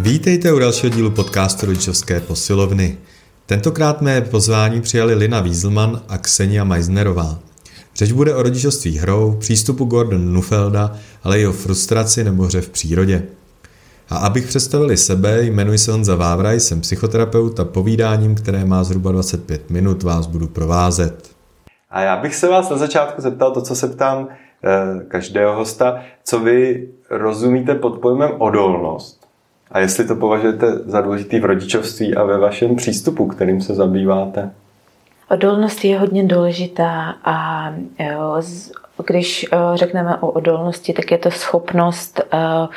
Vítejte u dalšího dílu podcastu Rodičovské posilovny. Tentokrát mé pozvání přijali Lina Wieselman a Ksenia Meisnerová. Řeč bude o rodičovství hrou, přístupu Gordon Nufelda, ale i o frustraci nebo hře v přírodě. A abych představili sebe, jmenuji se Honza Vávra, jsem psychoterapeut a povídáním, které má zhruba 25 minut, vás budu provázet. A já bych se vás na začátku zeptal to, co se ptám eh, každého hosta, co vy rozumíte pod pojmem odolnost a jestli to považujete za důležitý v rodičovství a ve vašem přístupu, kterým se zabýváte. Odolnost je hodně důležitá a jo, když eh, řekneme o odolnosti, tak je to schopnost uh,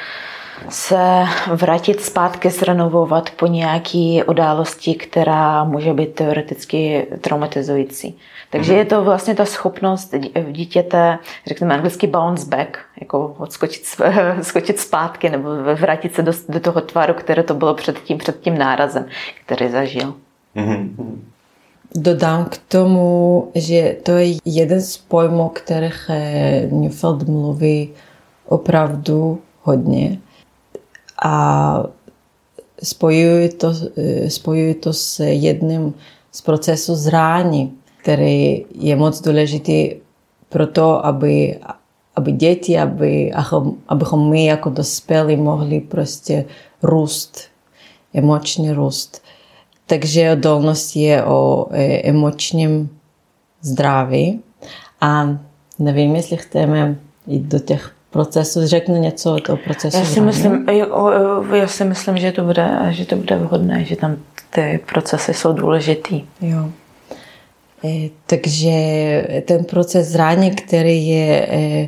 se vrátit zpátky, zrenovovat po nějaké události, která může být teoreticky traumatizující. Takže mm-hmm. je to vlastně ta schopnost dítěte, řekněme anglicky bounce back, jako odskočit skočit zpátky nebo vrátit se do, do toho tvaru, které to bylo před tím, před tím nárazem, který zažil. Mm-hmm. Dodám k tomu, že to je jeden z pojmů, kterých Neufeld mluví opravdu hodně a spojuji to, spojuji to s jedním z procesů zrání, který je moc důležitý pro to, aby, aby děti, aby, abychom my jako dospělí mohli prostě růst, emoční růst. Takže odolnost je o e, emočním zdraví a nevím, jestli chceme jít do těch procesu. Řeknu něco o toho procesu. Já si, myslím, já si myslím, že to bude, že to bude vhodné, že tam ty procesy jsou důležitý. Jo. E, takže ten proces zraně, který je e,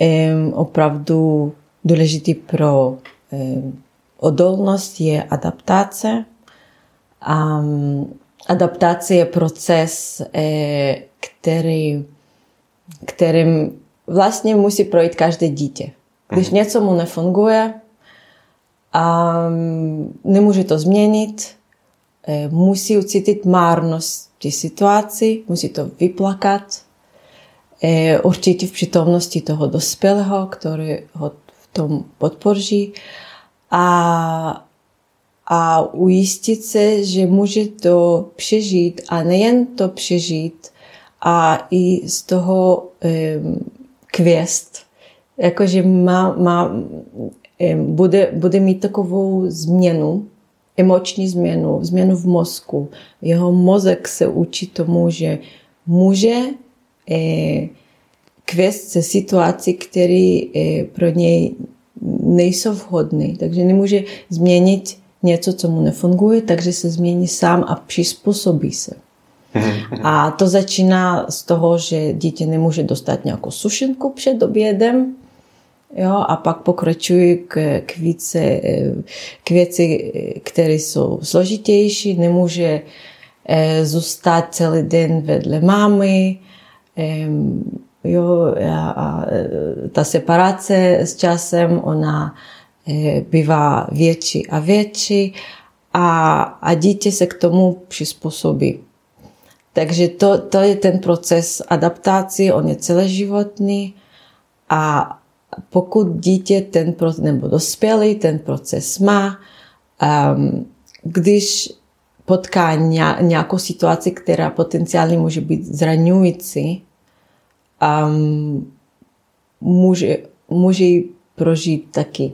e, opravdu důležitý pro odolnost, je adaptace. A adaptace je proces, který, kterým vlastně musí projít každé dítě. Když mm. něco mu nefunguje a nemůže to změnit, eh, musí ucítit márnost té situaci, musí to vyplakat, eh, určitě v přítomnosti toho dospělého, který ho v tom podpoří a, a ujistit se, že může to přežít a nejen to přežít, a i z toho kvěst, jakože má, má, bude, bude mít takovou změnu, emoční změnu, změnu v mozku. Jeho mozek se učí tomu, že může eh, kvést se situací, které eh, pro něj nejsou vhodné. Takže nemůže změnit něco, co mu nefunguje, takže se změní sám a přizpůsobí se. A to začíná z toho, že dítě nemůže dostat nějakou sušenku před obědem, jo, a pak pokračují k, k, více, k věci, které jsou složitější, nemůže eh, zůstat celý den vedle mámy, jo, a ta separace s časem, ona eh, bývá větší a větší a, a dítě se k tomu přizpůsobí. Takže to, to je ten proces adaptace, on je celoživotný a pokud dítě ten proces, nebo dospělý ten proces má, um, když potká nějakou situaci, která potenciálně může být zraňující, um, může, může ji prožít taky.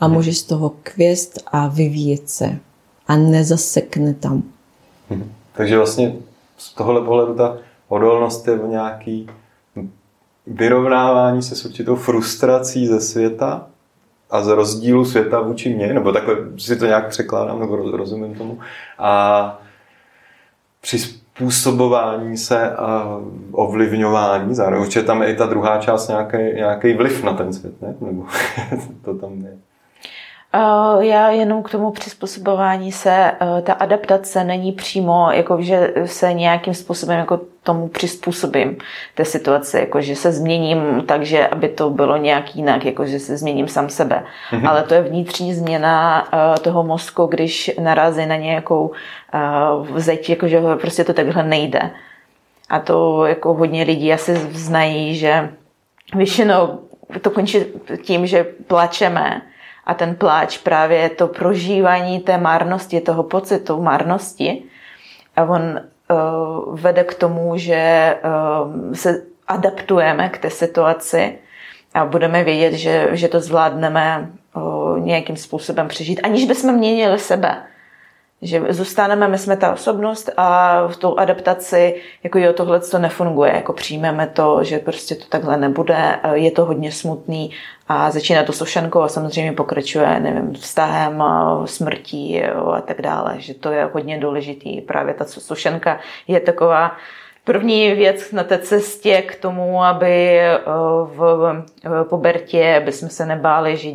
A může z toho kvěst a vyvíjet se. A nezasekne tam. Mhm. Takže vlastně z tohohle pohledu ta odolnost je o nějaký vyrovnávání se s určitou frustrací ze světa a z rozdílu světa vůči mně, nebo takhle si to nějak překládám, nebo rozumím tomu, a přizpůsobování se a ovlivňování, zároveň určitě tam je i ta druhá část nějaký, nějaký vliv na ten svět, ne? nebo to tam je. Eh, já jenom k tomu přizpůsobování se, eh, ta adaptace není přímo, jako že se nějakým způsobem jako tomu přizpůsobím té situaci, jako že se změním tak, aby to bylo nějak jinak, jako že se změním sám sebe. Mm-hmm. Ale to je vnitřní změna eh, toho mozku, když narazí na nějakou zeď, jako že prostě to takhle nejde. A to jako hodně lidí asi znají, že většinou to končí tím, že plačeme, A ten pláč právě je to prožívání té marnosti, toho pocitu marnosti. A on uh, vede k tomu, že uh, se adaptujeme k té situaci a budeme vědět, že, že to zvládneme uh, nějakým způsobem přežít, aniž bychom měnili sebe že zůstaneme, my jsme ta osobnost a v tou adaptaci, jako jo, tohle to nefunguje, jako přijmeme to, že prostě to takhle nebude, je to hodně smutný a začíná to sošankou a samozřejmě pokračuje, nevím, vztahem, smrtí jo, a tak dále, že to je hodně důležitý. Právě ta sošenka je taková první věc na té cestě k tomu, aby v pubertě, aby jsme se nebáli, že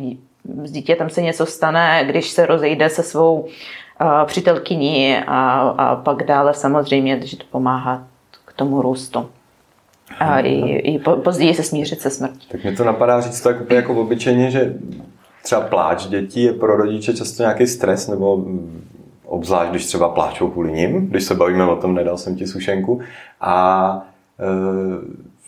s dítětem se něco stane, když se rozejde se svou přítelkyni a, a pak dále samozřejmě, že to pomáhá k tomu růstu. A i, i později se smířit se smrtí. Tak mi to napadá říct tak úplně jako obyčejně, že třeba pláč dětí je pro rodiče často nějaký stres, nebo obzvlášť, když třeba pláčou kvůli ním, když se bavíme o tom, nedal jsem ti sušenku. A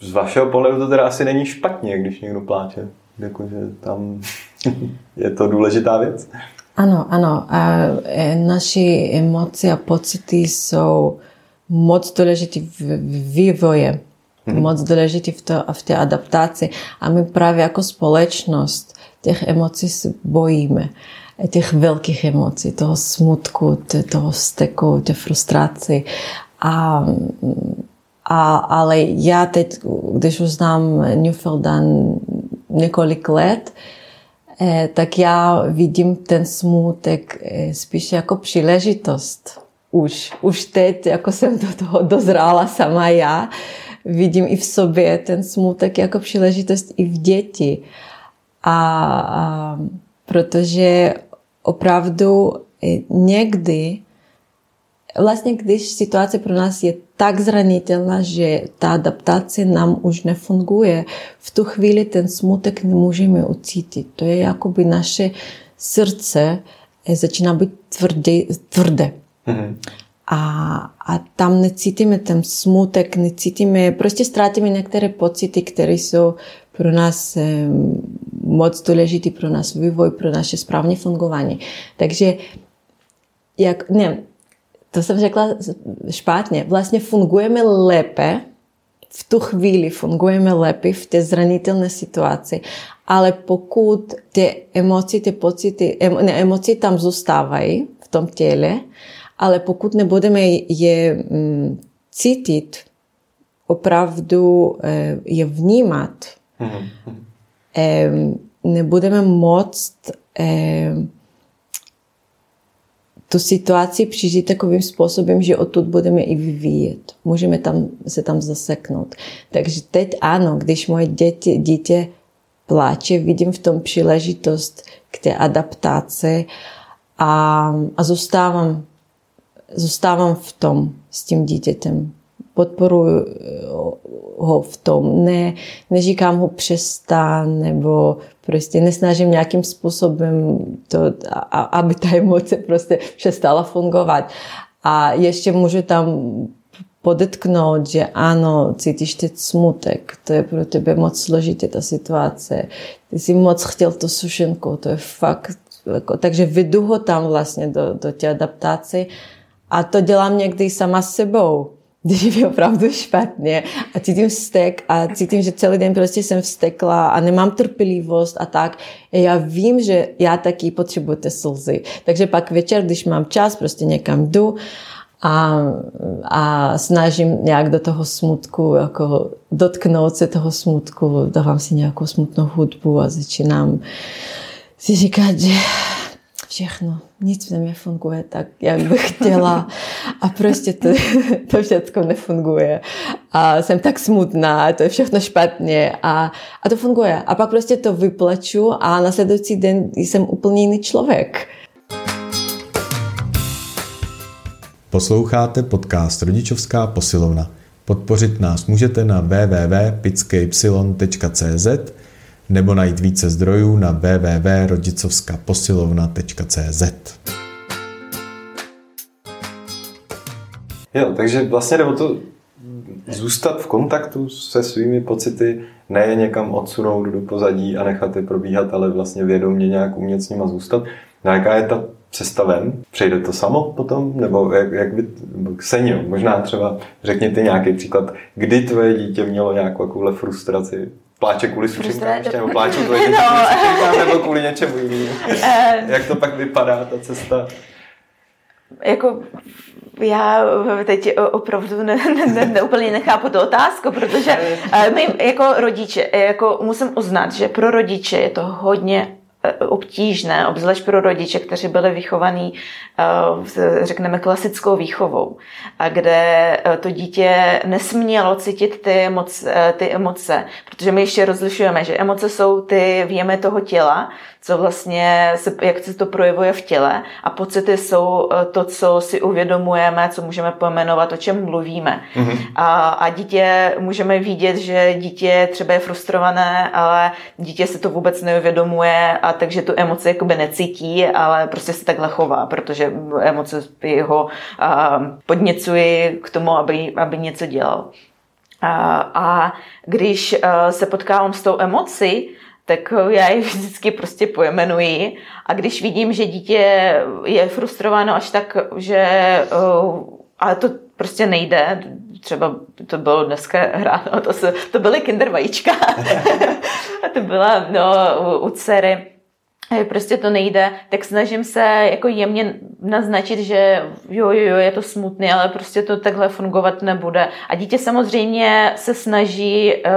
e, z vašeho pohledu to teda asi není špatně, když někdo pláče. Jakože tam je to důležitá věc. Ano, ano. A e, naše emoce a pocity jsou moc důležité v vývoji, hmm. moc důležité v, to, v té adaptaci. A my právě jako společnost těch emocí se bojíme. Těch velkých emocí, toho smutku, toho vzteku, té frustraci. A, a, ale já teď, když už znám Newfieldan několik let, tak já vidím ten smutek eh, spíš jako příležitost. Už, už teď, jako jsem do toho dozrála sama já, vidím i v sobě ten smutek jako příležitost i v děti. A, a protože opravdu eh, někdy Vlastně, když situace pro nás je tak zranitelná, že ta adaptace nám už nefunguje, v tu chvíli ten smutek nemůžeme ucítit. To je jakoby naše srdce eh, začíná být tvrdé. tvrdé. Mm-hmm. A, a tam necítíme ten smutek, necítíme, prostě ztratíme některé pocity, které jsou pro nás eh, moc důležité, pro nás vývoj, pro naše správné fungování. Takže jak, ne, to jsem řekla špatně, vlastně fungujeme lépe, v tu chvíli fungujeme lépe v té zranitelné situaci, ale pokud ty emoce, ty pocity, ne, emoce tam zůstávají v tom těle, ale pokud nebudeme je mm, cítit, opravdu e, je vnímat, mm-hmm. e, nebudeme moct e, tu situaci přežít takovým způsobem, že odtud budeme i vyvíjet. Můžeme tam, se tam zaseknout. Takže teď ano, když moje děti, dítě pláče, vidím v tom příležitost k té adaptaci a, a zůstávám, zůstávám v tom s tím dítětem. Podporuji ho v tom. Ne, neříkám ho přestan, nebo prostě nesnažím nějakým způsobem to, a, aby ta emoce prostě přestala fungovat. A ještě můžu tam podetknout, že ano, cítíš teď smutek, to je pro tebe moc složitě ta situace. Ty jsi moc chtěl to sušenku, to je fakt, jako, takže vedu ho tam vlastně do, do té adaptace a to dělám někdy sama s sebou když je opravdu špatně a cítím vztek a cítím, že celý den prostě jsem vztekla a nemám trpělivost a tak. Já vím, že já taky potřebuji ty slzy. Takže pak večer, když mám čas, prostě někam jdu a, a snažím nějak do toho smutku, jako dotknout se toho smutku, dávám si nějakou smutnou hudbu a začínám si říkat, že všechno, nic v mě funguje tak, jak bych chtěla a prostě to, to všechno nefunguje a jsem tak smutná, to je všechno špatně a, a to funguje. A pak prostě to vyplaču a nasledující den jsem úplně jiný člověk. Posloucháte podcast Rodičovská posilovna. Podpořit nás můžete na www.pitskypsilon.cz nebo najít více zdrojů na www.rodicovskaposilovna.cz. Jo, takže vlastně jde o to zůstat v kontaktu se svými pocity, ne je někam odsunout do pozadí a nechat je probíhat, ale vlastně vědomě nějak umět s nima zůstat. No jaká je ta cesta ven? Přejde to samo potom? Nebo jak, jak by, Ksenio, možná třeba řekněte nějaký příklad, kdy tvoje dítě mělo nějakou frustraci? Pláče kvůli sušinkám ještě, nebo pláče kvůli no. nebo kvůli něčemu jinému? Eh. jak to pak vypadá, ta cesta? Jako já teď opravdu ne, ne, ne, úplně nechápu tu otázku, protože eh, my jako rodiče, jako musím uznat, že pro rodiče je to hodně obtížné, obzvlášť pro rodiče, kteří byli vychovaní, eh, řekneme, klasickou výchovou, a kde eh, to dítě nesmělo cítit ty emoce, ty emoce, protože my ještě rozlišujeme, že emoce jsou ty věmy toho těla, co vlastně, se, jak se to projevuje v těle a pocity jsou to, co si uvědomujeme, co můžeme pojmenovat, o čem mluvíme. Mm-hmm. A, a dítě, můžeme vidět, že dítě třeba je frustrované, ale dítě se to vůbec neuvědomuje a takže tu emoci jakoby necítí, ale prostě se takhle chová, protože emoce jeho podněcují k tomu, aby, aby něco dělal. A, a když se potkávám s tou emocí, tak já ji vždycky prostě pojmenuji. A když vidím, že dítě je frustrováno až tak, že ale to prostě nejde, třeba to bylo dneska ráno, to, se, to byly kinder vajíčka, to byla no, u, u dcery, prostě to nejde, tak snažím se jako jemně naznačit, že jo, jo, jo, je to smutný, ale prostě to takhle fungovat nebude. A dítě samozřejmě se snaží, eh,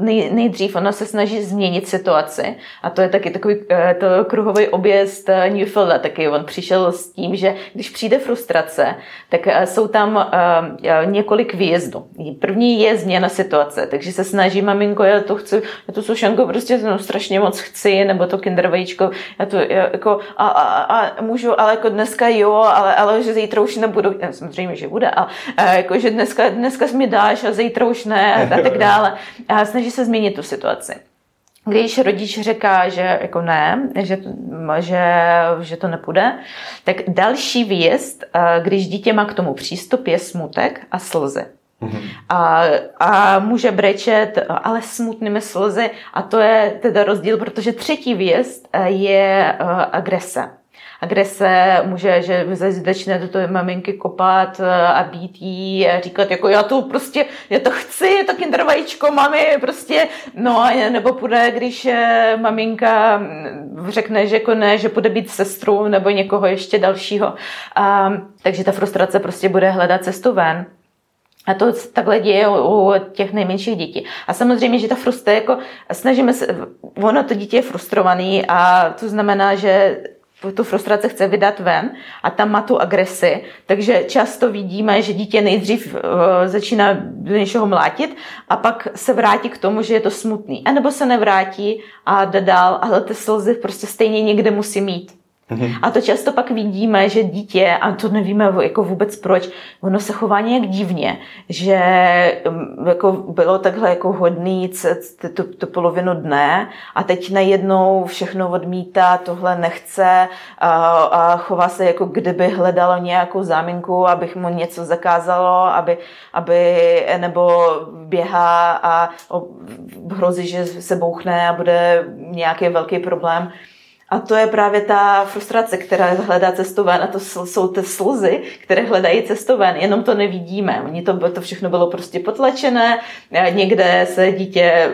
nej, nejdřív ono se snaží změnit situaci. A to je taky takový eh, to kruhový objezd eh, Newfielda, taky on přišel s tím, že když přijde frustrace, tak jsou tam několik výjezdů. První je změna situace, takže se snaží, maminko, já to chci, já tu sušanku prostě no, strašně moc chci, nebo to kindervajíčko, já to já, jako, a, a, a můžu, ale jako dneska jo, ale, ale že zítra už nebudu, samozřejmě, že bude, ale jako, že dneska, dneska mi dáš a zítra už ne a tak dále. A snaží se změnit tu situaci. Když rodič říká, že jako ne, že, že, že to nepůjde, tak další výjezd, když dítě má k tomu přístup, je smutek a slzy. Mm-hmm. A, a může brečet, ale smutnými slzy. A to je teda rozdíl, protože třetí výjezd je agrese agrese může, že začne do toho maminky kopat eh, a být jí a říkat, jako já to prostě, já to chci, to kinder mami, prostě, no, nebo půjde, když eh, maminka mm, řekne, že jako ne, že půjde být sestru nebo někoho ještě dalšího. A, takže ta frustrace prostě bude hledat cestu ven. A to takhle děje u, těch nejmenších dětí. A samozřejmě, že ta frustrace, jako snažíme se, ono to dítě je frustrovaný a to znamená, že tu frustraci chce vydat ven a tam má tu agresi. Takže často vidíme, že dítě nejdřív uh, začíná do něčeho mlátit a pak se vrátí k tomu, že je to smutný. A nebo se nevrátí a jde dál, ale ty slzy prostě stejně někde musí mít. Mm-hmm. A to často pak vidíme, že dítě, a to nevíme jako vůbec proč, ono se chová nějak divně, že mm, jako bylo takhle jako hodný tu, tu polovinu dne a teď najednou všechno odmítá, tohle nechce a, a chová se jako kdyby hledalo nějakou záminku, abych mu něco zakázalo, aby, aby nebo běhá a hrozí, že se bouchne a bude nějaký velký problém. A to je právě ta frustrace, která hledá cestu ven. A to jsou ty slzy, které hledají cestu ven, jenom to nevidíme. Oni to, to všechno bylo prostě potlačené. Někde se dítě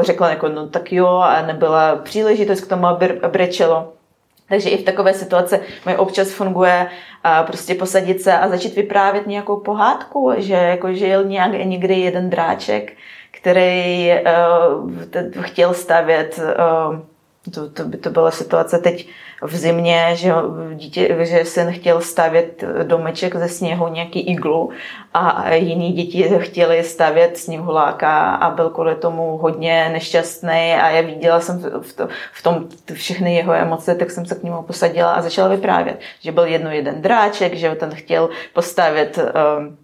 řeklo jako, no tak jo, a nebyla příležitost k tomu, aby brečelo. Takže i v takové situaci mi občas funguje a prostě posadit se a začít vyprávět nějakou pohádku, že jako žil nějak, někdy jeden dráček, který uh, chtěl stavět uh, to, to by to byla situace teď v zimě, že, dítě, že syn chtěl stavět domeček ze sněhu, nějaký iglu a jiní děti chtěli stavět sněhuláka a byl kvůli tomu hodně nešťastný a já viděla jsem v, to, v tom všechny jeho emoce, tak jsem se k němu posadila a začala vyprávět, že byl jedno jeden dráček, že ten chtěl postavit um,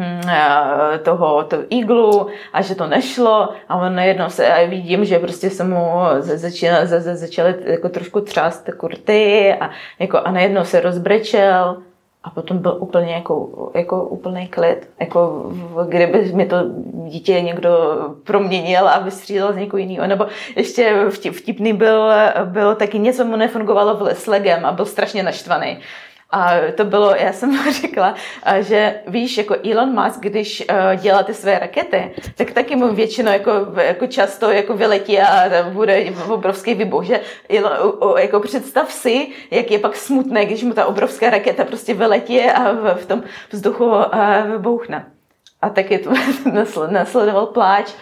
Eh, toho to iglu a že to nešlo a on najednou se, a vidím, že prostě se mu začíná, začaly jako trošku třást kurty a, jako, a najednou se rozbrečel A potom byl úplně jako, jako úplný klid. Jako kdyby mi to dítě někdo proměnil a vystřídal z někoho jiného. Nebo ještě vtipný byl, byl taky něco mu nefungovalo s legem a byl strašně naštvaný. A to bylo, já jsem řekla, že víš, jako Elon Musk, když dělá ty své rakety, tak taky mu většinou jako, jako často jako vyletí a bude obrovský výbuch, že Elon, jako představ si, jak je pak smutné, když mu ta obrovská raketa prostě vyletí a v, tom vzduchu vybouchne. A taky to nasledoval pláč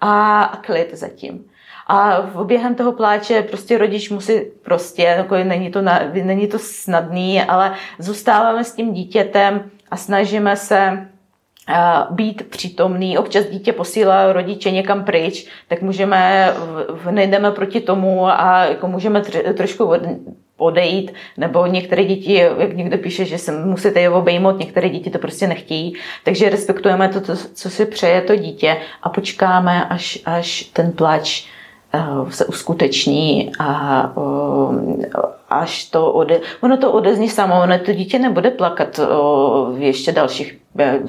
a klid zatím. A během toho pláče prostě rodič musí prostě, jako není, to na, není to snadný, ale zůstáváme s tím dítětem a snažíme se být přítomný. Občas dítě posílá rodiče někam pryč, tak můžeme, nejdeme proti tomu a jako můžeme trošku odejít, nebo některé děti, jak někdo píše, že se musíte je obejmout, některé děti to prostě nechtějí, takže respektujeme to, co si přeje to dítě a počkáme, až, až ten plač Eh, se uskuteční a eh, až to ode, ono to odezní samo, ono to dítě nebude plakat v ještě dalších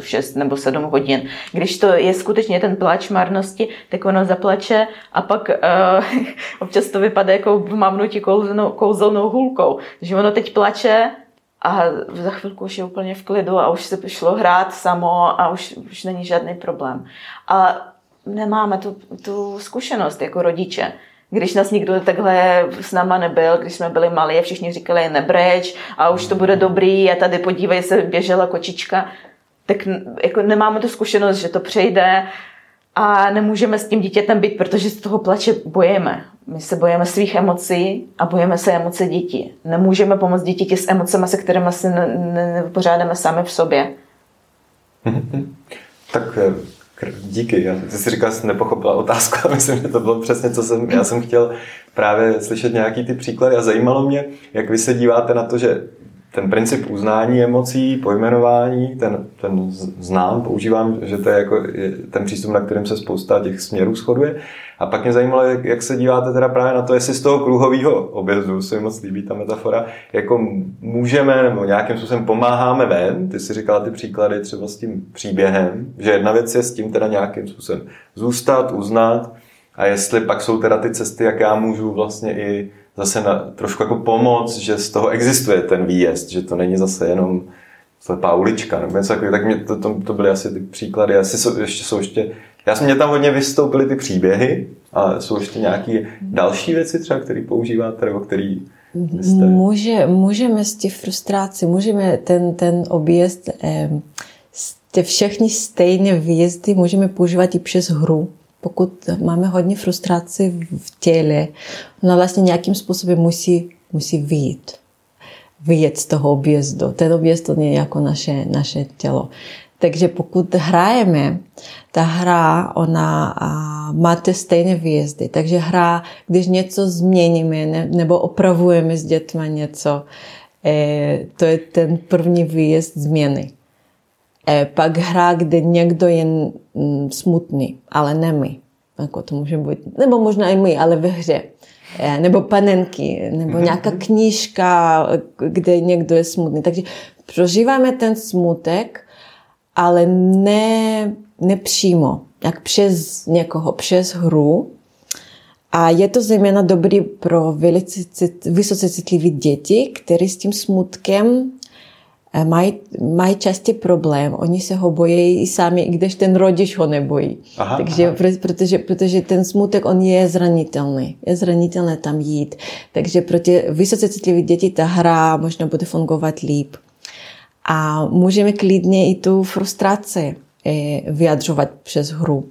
6 eh, nebo 7 hodin. Když to je skutečně ten pláč marnosti, tak ono zaplače a pak občas to vypadá jako v kouzelnou, kouzelnou hůlkou. Že ono teď plače a za chvilku už je úplně v klidu a už se šlo hrát samo a už, už není žádný problém. A nemáme tu, tu zkušenost jako rodiče. Když nás nikdo takhle s náma nebyl, když jsme byli malí a všichni říkali nebreč a už to bude dobrý a tady podívej se, běžela kočička, tak jako nemáme tu zkušenost, že to přejde a nemůžeme s tím dítětem být, protože z toho plače bojíme. My se bojíme svých emocí a bojíme se emoce dětí. Nemůžeme pomoct dítěti s emocemi, se kterými se nepořádáme sami v sobě. tak Díky. Já, ty jsi říkal, že jsi nepochopila otázku a myslím, že to bylo přesně, co jsem, já jsem chtěl právě slyšet nějaký ty příklady a zajímalo mě, jak vy se díváte na to, že ten princip uznání emocí, pojmenování, ten, ten znám, používám, že to je jako ten přístup, na kterém se spousta těch směrů shoduje. A pak mě zajímalo, jak, jak se díváte teda právě na to, jestli z toho kruhového objezdu, se mi moc líbí ta metafora, jako můžeme nebo nějakým způsobem pomáháme ven, ty si říkala ty příklady třeba s tím příběhem, že jedna věc je s tím teda nějakým způsobem zůstat, uznat, a jestli pak jsou teda ty cesty, jak já můžu vlastně i zase na, trošku jako pomoc, že z toho existuje ten výjezd, že to není zase jenom slepá ulička nebo něco takového, tak mě to, to, to byly asi ty příklady. Asi jsou, ještě jsou ještě, já jsem mě tam hodně vystoupily ty příběhy, a jsou ještě nějaké další věci třeba, které používáte, nebo jste... Může, můžeme z těch frustrací, můžeme ten, ten objezd, eh, ty všechny stejné výjezdy můžeme používat i přes hru pokud máme hodně frustraci v těle, ona vlastně nějakým způsobem musí, musí vyjít. Vyjet z toho objezdu. Ten objezd to je jako naše, naše tělo. Takže pokud hrajeme, ta hra, ona má ty stejné výjezdy. Takže hra, když něco změníme ne, nebo opravujeme s dětmi něco, eh, to je ten první výjezd změny. E, pak hra, kde někdo je smutný, ale ne my. Jako to může být, nebo možná i my, ale ve hře. E, nebo panenky, nebo mhm. nějaká knížka, kde někdo je smutný. Takže prožíváme ten smutek, ale ne, nepřímo, jak přes někoho, přes hru. A je to zejména dobrý pro velice, vysoce citlivé děti, které s tím smutkem mají, mají častě problém. Oni se ho bojí i sami, i když ten rodič ho nebojí. Aha, Takže, aha. Protože, protože ten smutek, on je zranitelný. Je zranitelné tam jít. Takže pro ty vysoce citlivé děti ta hra možná bude fungovat líp. A můžeme klidně i tu frustraci eh, vyjadřovat přes hru.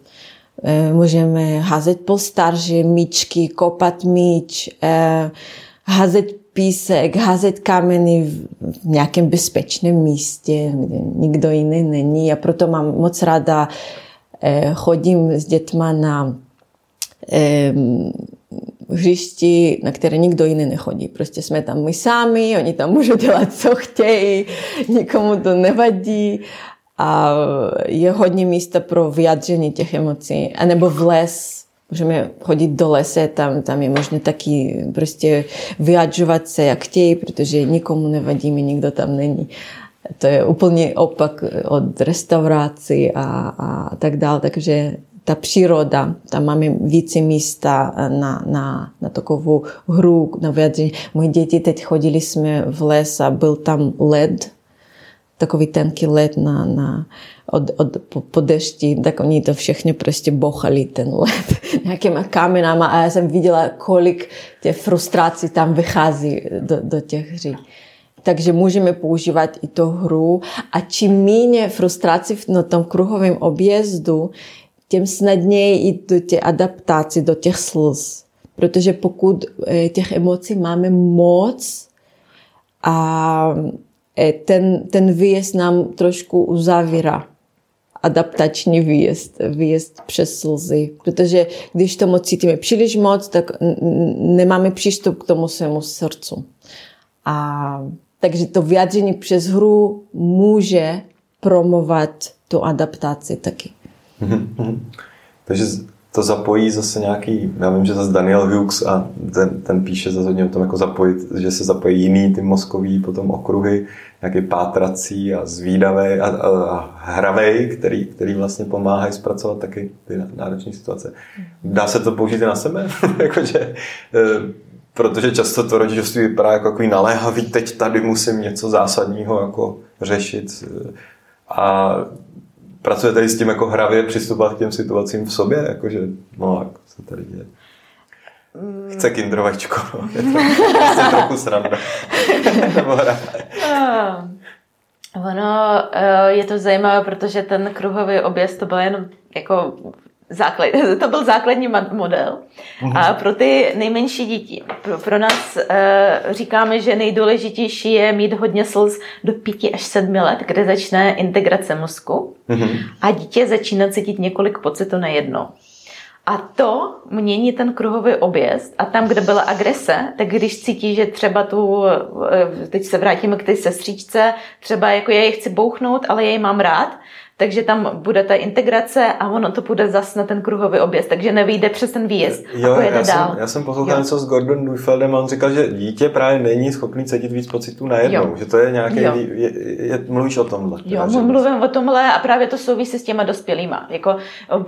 Eh, můžeme házet polstarže, míčky, kopat míč, eh, házet písek, házet kameny v nějakém bezpečném místě, kde nikdo jiný není. A proto mám moc ráda, eh, chodím s dětma na eh, hřišti, na které nikdo jiný nechodí. Prostě jsme tam my sami, oni tam můžou dělat, co chtějí, nikomu to nevadí a je hodně místa pro vyjádření těch emocí. A nebo v les, Můžeme chodit do lese, tam, tam je možné taky prostě vyjadřovat se, jak chtějí, protože nikomu nevadíme, nikdo tam není. to je úplně opak od restaurací a, a tak dále, takže ta příroda, tam máme více místa na, na, na takovou hru, na vyjadření. Moje děti teď chodili jsme v les a byl tam led, takový tenký led na, na, od, od, po, po dešti, tak oni to všechny prostě bochali ten led nějakýma kamenama a já jsem viděla, kolik těch frustrací tam vychází do, do těch hří. Takže můžeme používat i to hru a čím méně frustrací na tom kruhovém objezdu, tím snadněji i do těch adaptací, do těch slz. Protože pokud eh, těch emocí máme moc a eh, ten, ten výjezd nám trošku uzavírá adaptační výjezd, výjezd přes slzy. Protože když tomu cítíme příliš moc, tak nemáme přístup k tomu svému srdcu. A takže to vyjádření přes hru může promovat tu adaptaci taky. Takže to zapojí zase nějaký, já vím, že zase Daniel Hughes a ten, ten píše zase hodně o tom, jako zapojit, že se zapojí jiný ty mozkový potom okruhy, nějaký pátrací a zvídavý a, a, a hravej, který, který vlastně pomáhají zpracovat taky ty náročné situace. Dá se to použít i na sebe? Jakože, e, protože často to rodičovství vypadá jako takový naléhavý, teď tady musím něco zásadního jako řešit. A pracuje tady s tím jako hravě přistupovat k těm situacím v sobě, jakože, no, jak se tady děje. Chce kindrovačko, no. je to vlastně trochu sranda. ono eh, je to zajímavé, protože ten kruhový objezd to byl jenom jako základ, to byl základní model. A pro ty nejmenší děti, pro, pro nás e, říkáme, že nejdůležitější je mít hodně slz do 5 až 7 let, kde začne integrace mozku a dítě začíná cítit několik pocitů najednou. A to mění ten kruhový objezd. A tam, kde byla agrese, tak když cítí, že třeba tu, eh, teď se vrátíme k té sestříčce, třeba jako já ji chci bouchnout, ale já ji mám rád, takže tam bude ta integrace a ono to bude zas na ten kruhový objezd, takže nevyjde přes ten výjezd jo, a pojede já dál. Jsem, já jsem poslouchal něco s Gordon Neufeldem a on říkal, že dítě právě není schopný cítit víc pocitů najednou, jo. že to je nějaký, je, je, mluvíš o tomhle. Jo, teda, mluvím o tomhle a právě to souvisí s těma dospělýma. Jako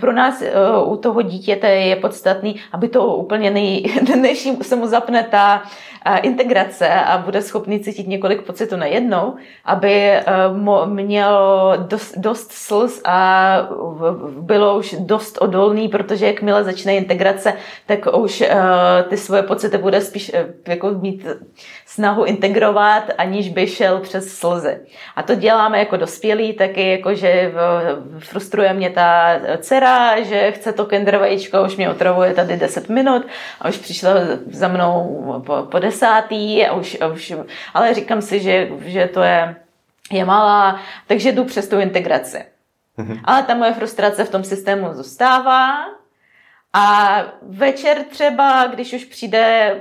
pro nás u toho dítěte je podstatný, aby to úplně nej, než se mu zapne ta integrace a bude schopný cítit několik pocitů najednou, aby eh, měl dost, dost slz a bylo už dost odolný, protože jakmile začne integrace, tak už eh, ty svoje pocity bude spíš eh, jako mít snahu integrovat, aniž by šel přes slzy. A to děláme jako dospělí, taky jako, že frustruje mě ta dcera, že chce to kinder vajíčko, už mě otravuje tady 10 minut a už přišla za mnou po, po desátý a už, a už, ale říkám si, že, že to je, je malá, takže jdu přes tu integraci. Mm-hmm. Ale ta moje frustrace v tom systému zůstává a večer třeba, když už přijde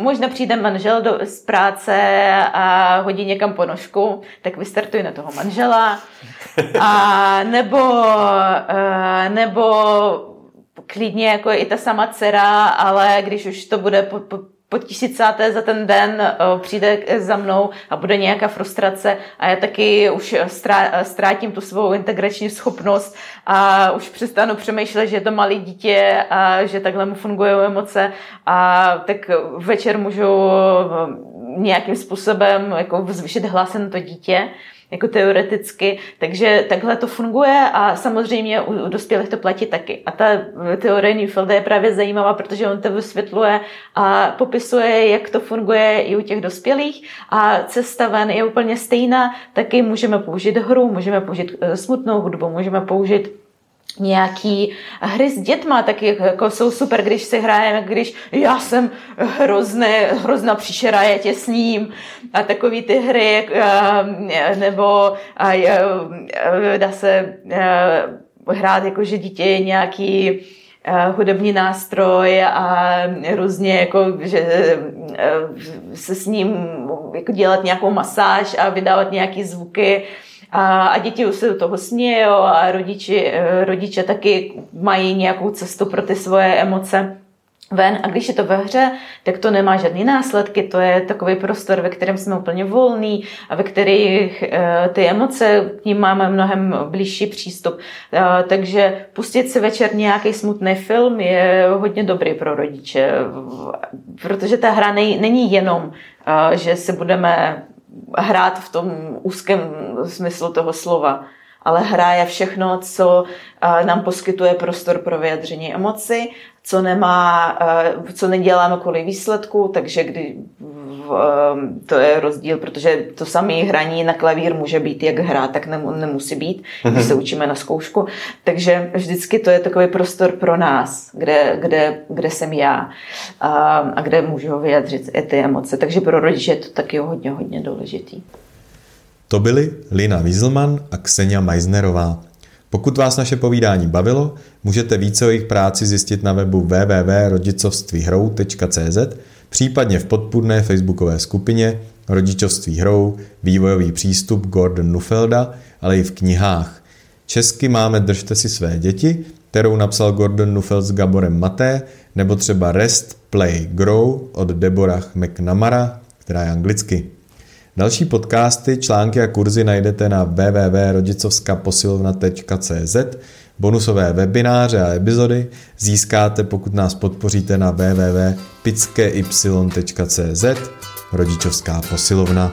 možná přijde manžel do, z práce a hodí někam ponožku, tak vystartuji na toho manžela. A nebo, eh, nebo klidně jako i ta sama dcera, ale když už to bude po, po, po tisícáté za ten den přijde za mnou a bude nějaká frustrace a já taky už ztrátím tu svou integrační schopnost a už přestanu přemýšlet, že je to malé dítě a že takhle mu fungují emoce a tak večer můžu nějakým způsobem jako zvyšit hlas na to dítě jako teoreticky, takže takhle to funguje a samozřejmě u dospělých to platí taky. A ta teorie Neufelda je právě zajímavá, protože on to vysvětluje a popisuje, jak to funguje i u těch dospělých. A cesta ven je úplně stejná, taky můžeme použít hru, můžeme použít eh, smutnou hudbu, můžeme použít nějaký hry s dětma, taky jako jsou super, když si hrajeme, když já jsem hrozné, hrozná příšera, já tě s ním a takový ty hry, eh, nebo eh, dá se eh, hrát jako, že dítě je nějaký hudební nástroj a různě jako, že se s ním jako dělat nějakou masáž a vydávat nějaké zvuky a, a děti už se do toho smějí a rodiči, rodiče taky mají nějakou cestu pro ty svoje emoce. ven a když je to ve hře, tak to nemá žádný následky, to je takový prostor, ve kterém jsme úplně volní a ve kterých e, ty emoce k ním máme mnohem blížší přístup. E, takže pustit si večer nějaký smutný film je hodně dobrý pro rodiče, protože ta hra nej, není jenom, e, že se budeme hrát v tom úzkém smyslu toho slova, ale hra je všechno, co nám poskytuje prostor pro vyjadření emoci, co nemá, co neděláme kvůli výsledku, takže kdy to je rozdíl, protože to samé hraní na klavír může být jak hra, tak nemusí být, když se učíme na zkoušku. Takže vždycky to je takový prostor pro nás, kde, kde, kde jsem já a, a kde můžu vyjadřit ty emoce. Takže pro rodiče je to taky hodně, hodně důležitý. To byly Lina Wieselman a Ksenia Meisnerová. Pokud vás naše povídání bavilo, můžete více o jejich práci zjistit na webu www.rodičovstvíhrou.cz, případně v podpůrné facebookové skupině Rodičovství hrou, vývojový přístup Gordon Nufelda, ale i v knihách. Česky máme Držte si své děti, kterou napsal Gordon Nufeld s Gaborem Maté, nebo třeba Rest, Play, Grow od Deborah McNamara, která je anglicky. Další podcasty, články a kurzy najdete na www.rodicovskaposilovna.cz. Bonusové webináře a epizody získáte, pokud nás podpoříte na www.pickey.cz. Rodičovská posilovna